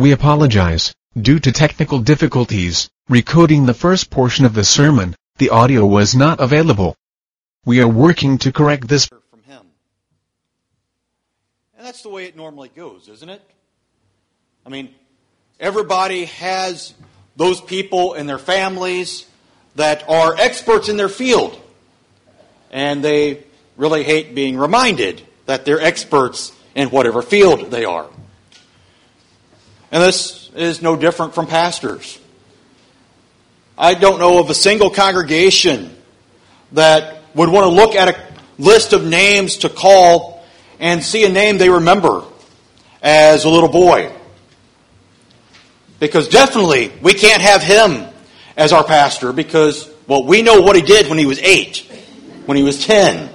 We apologize. Due to technical difficulties, recording the first portion of the sermon, the audio was not available. We are working to correct this. from him. And that's the way it normally goes, isn't it? I mean, everybody has those people in their families that are experts in their field. And they really hate being reminded that they're experts in whatever field they are. And this is no different from pastors. I don't know of a single congregation that would want to look at a list of names to call and see a name they remember as a little boy. Because definitely we can't have him as our pastor because, well, we know what he did when he was eight, when he was ten.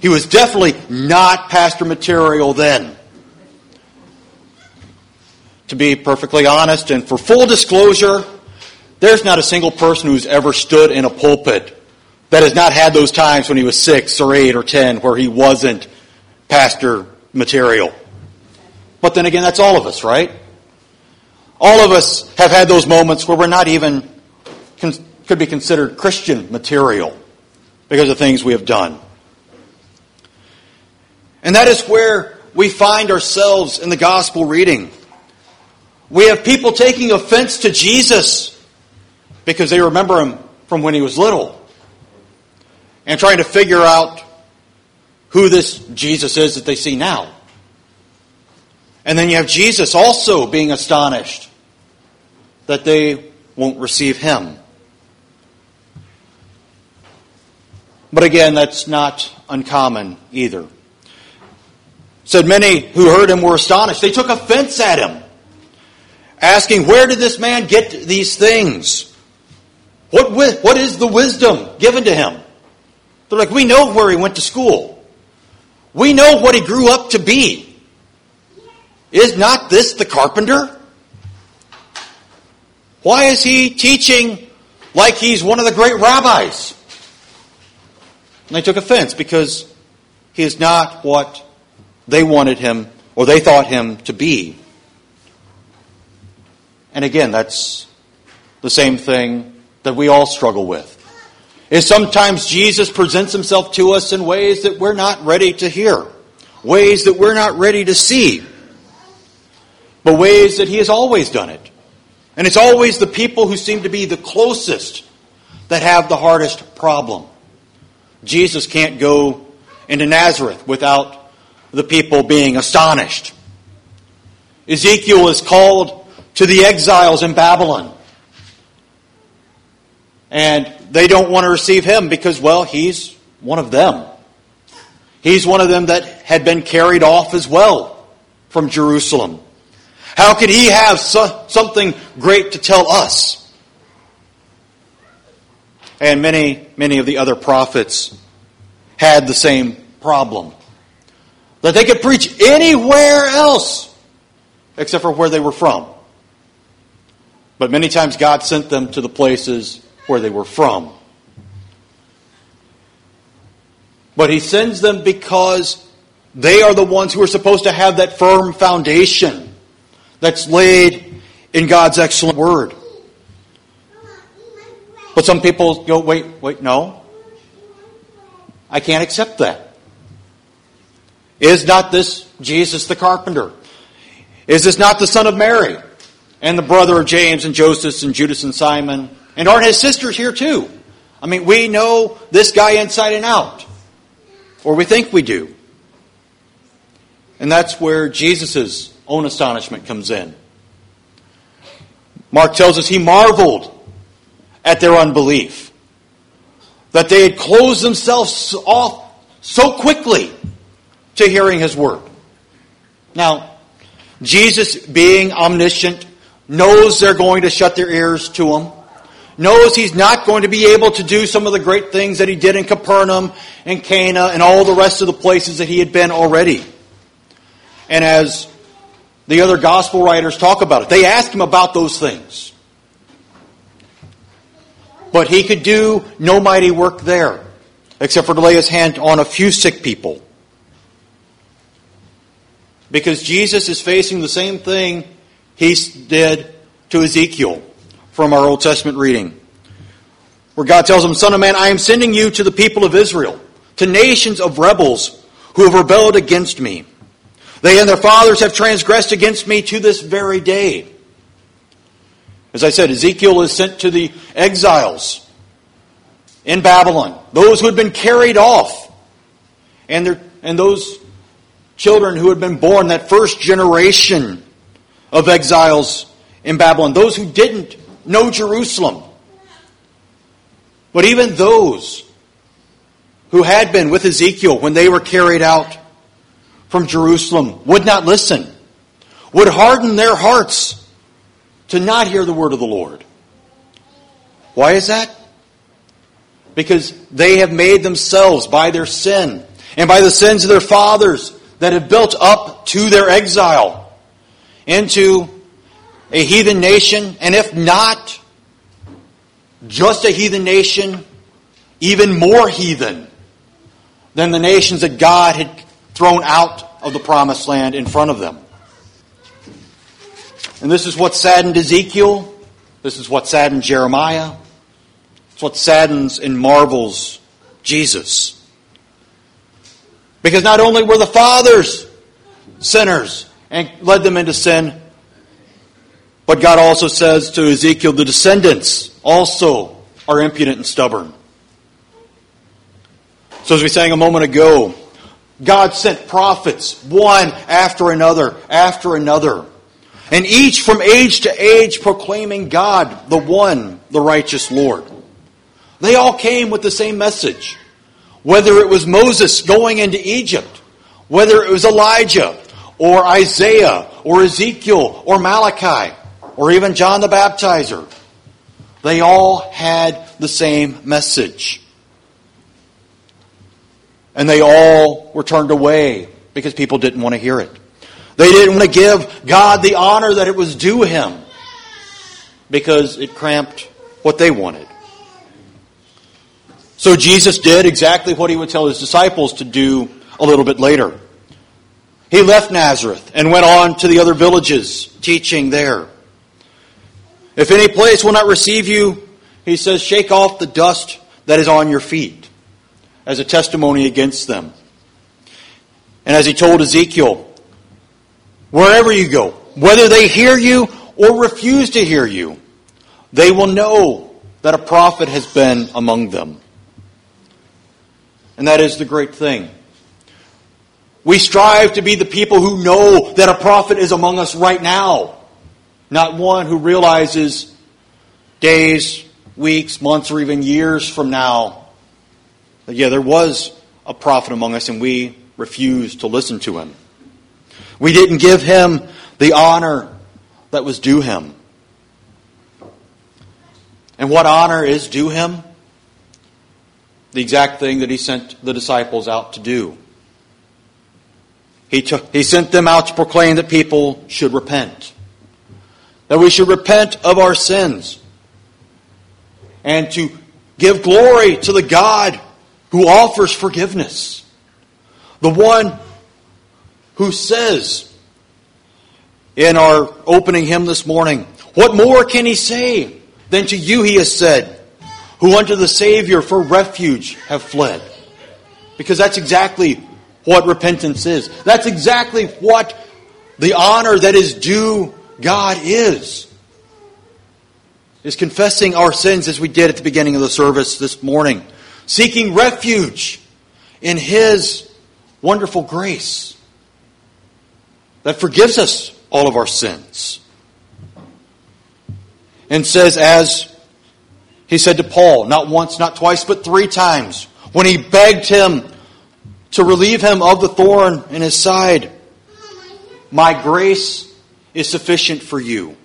He was definitely not pastor material then to be perfectly honest and for full disclosure, there's not a single person who's ever stood in a pulpit that has not had those times when he was six or eight or ten where he wasn't pastor material. But then again, that's all of us, right? All of us have had those moments where we're not even could be considered Christian material because of things we have done. And that is where we find ourselves in the gospel reading. We have people taking offense to Jesus because they remember him from when he was little and trying to figure out who this Jesus is that they see now. And then you have Jesus also being astonished that they won't receive him. But again, that's not uncommon either. Said many who heard him were astonished. They took offense at him asking, Where did this man get these things? What, what is the wisdom given to him? They're like, We know where he went to school, we know what he grew up to be. Is not this the carpenter? Why is he teaching like he's one of the great rabbis? And they took offense because he is not what they wanted him or they thought him to be. And again, that's the same thing that we all struggle with. Is sometimes Jesus presents himself to us in ways that we're not ready to hear, ways that we're not ready to see, but ways that he has always done it. And it's always the people who seem to be the closest that have the hardest problem. Jesus can't go into Nazareth without the people being astonished. Ezekiel is called to the exiles in Babylon. And they don't want to receive him because, well, he's one of them. He's one of them that had been carried off as well from Jerusalem. How could he have so, something great to tell us? And many, many of the other prophets had the same problem. That they could preach anywhere else except for where they were from. But many times God sent them to the places where they were from. But He sends them because they are the ones who are supposed to have that firm foundation that's laid in God's excellent Word. But some people go, wait, wait, no. I can't accept that. Is not this Jesus the carpenter? Is this not the son of Mary? And the brother of James and Joseph and Judas and Simon. And aren't his sisters here too? I mean, we know this guy inside and out. Or we think we do. And that's where Jesus' own astonishment comes in. Mark tells us he marveled at their unbelief. That they had closed themselves off so quickly to hearing his word. Now, Jesus being omniscient, knows they're going to shut their ears to him, knows he's not going to be able to do some of the great things that he did in Capernaum and Cana and all the rest of the places that he had been already. And as the other gospel writers talk about it, they ask him about those things. But he could do no mighty work there, except for to lay his hand on a few sick people. Because Jesus is facing the same thing he did to Ezekiel from our Old Testament reading, where God tells him, Son of man, I am sending you to the people of Israel, to nations of rebels who have rebelled against me. They and their fathers have transgressed against me to this very day. As I said, Ezekiel is sent to the exiles in Babylon, those who had been carried off, and, their, and those children who had been born, that first generation of exiles in Babylon, those who didn't know Jerusalem. But even those who had been with Ezekiel when they were carried out from Jerusalem would not listen, would harden their hearts to not hear the word of the Lord. Why is that? Because they have made themselves by their sin and by the sins of their fathers that have built up to their exile into a heathen nation, and if not just a heathen nation, even more heathen than the nations that God had thrown out of the promised land in front of them. And this is what saddened Ezekiel. This is what saddened Jeremiah. It's what saddens and marvels Jesus. Because not only were the fathers sinners and led them into sin, but God also says to Ezekiel, the descendants also are impudent and stubborn. So, as we sang a moment ago, God sent prophets, one after another, after another. And each from age to age proclaiming God, the one, the righteous Lord. They all came with the same message. Whether it was Moses going into Egypt, whether it was Elijah, or Isaiah, or Ezekiel, or Malachi, or even John the Baptizer, they all had the same message. And they all were turned away because people didn't want to hear it. They didn't want to give God the honor that it was due him because it cramped what they wanted. So Jesus did exactly what he would tell his disciples to do a little bit later. He left Nazareth and went on to the other villages, teaching there. If any place will not receive you, he says, shake off the dust that is on your feet as a testimony against them. And as he told Ezekiel, wherever you go, whether they hear you or refuse to hear you, they will know that a prophet has been among them. And that is the great thing. We strive to be the people who know that a prophet is among us right now, not one who realizes days, weeks, months, or even years from now that, yeah, there was a prophet among us and we refused to listen to him. We didn't give him the honor that was due him. And what honor is due him? The exact thing that he sent the disciples out to do. He, he sent them out to proclaim that people should repent. That we should repent of our sins. And to give glory to the God who offers forgiveness. The one who says in our opening hymn this morning, What more can he say than to you he has said, who unto the Savior for refuge have fled? Because that's exactly what repentance is. That's exactly what the honor that is due God is. Is confessing our sins as we did at the beginning of the service this morning. Seeking refuge in His wonderful grace that forgives us all of our sins. And says, as he said to Paul, not once, not twice, but three times, when he begged him to relieve him of the thorn in his side, My grace is sufficient for you,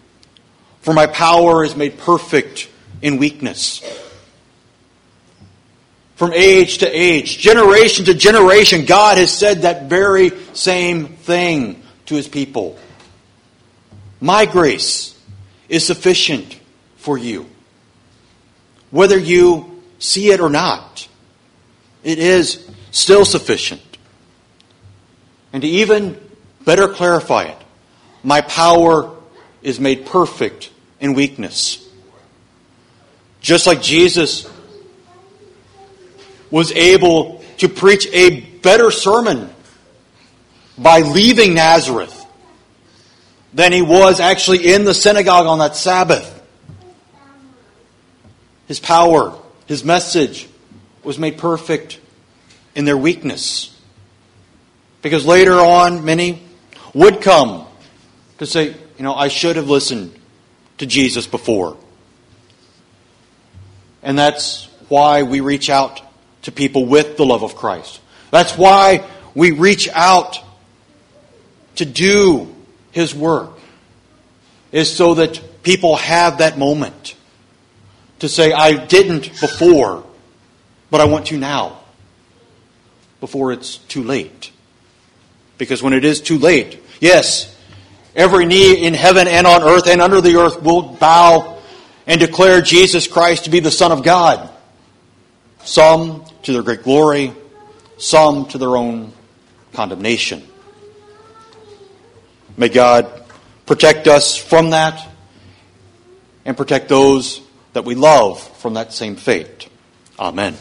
for my power is made perfect in weakness. From age to age, generation to generation, God has said that very same thing to his people. My grace is sufficient for you. Whether you see it or not, it is still sufficient. And to even better clarify it, my power is made perfect in weakness. Just like Jesus was able to preach a better sermon by leaving Nazareth than he was actually in the synagogue on that Sabbath. His power, his message was made perfect in their weakness. Because later on, many would come to say, you know, I should have listened to Jesus before. And that's why we reach out to people with the love of Christ. That's why we reach out to do His work, is so that people have that moment to say, I didn't before, but I want to now, before it's too late. Because when it is too late, yes, every knee in heaven and on earth and under the earth will bow and declare Jesus Christ to be the Son of God. Some to their great glory, some to their own condemnation. May God protect us from that and protect those that we love from that same fate. Amen.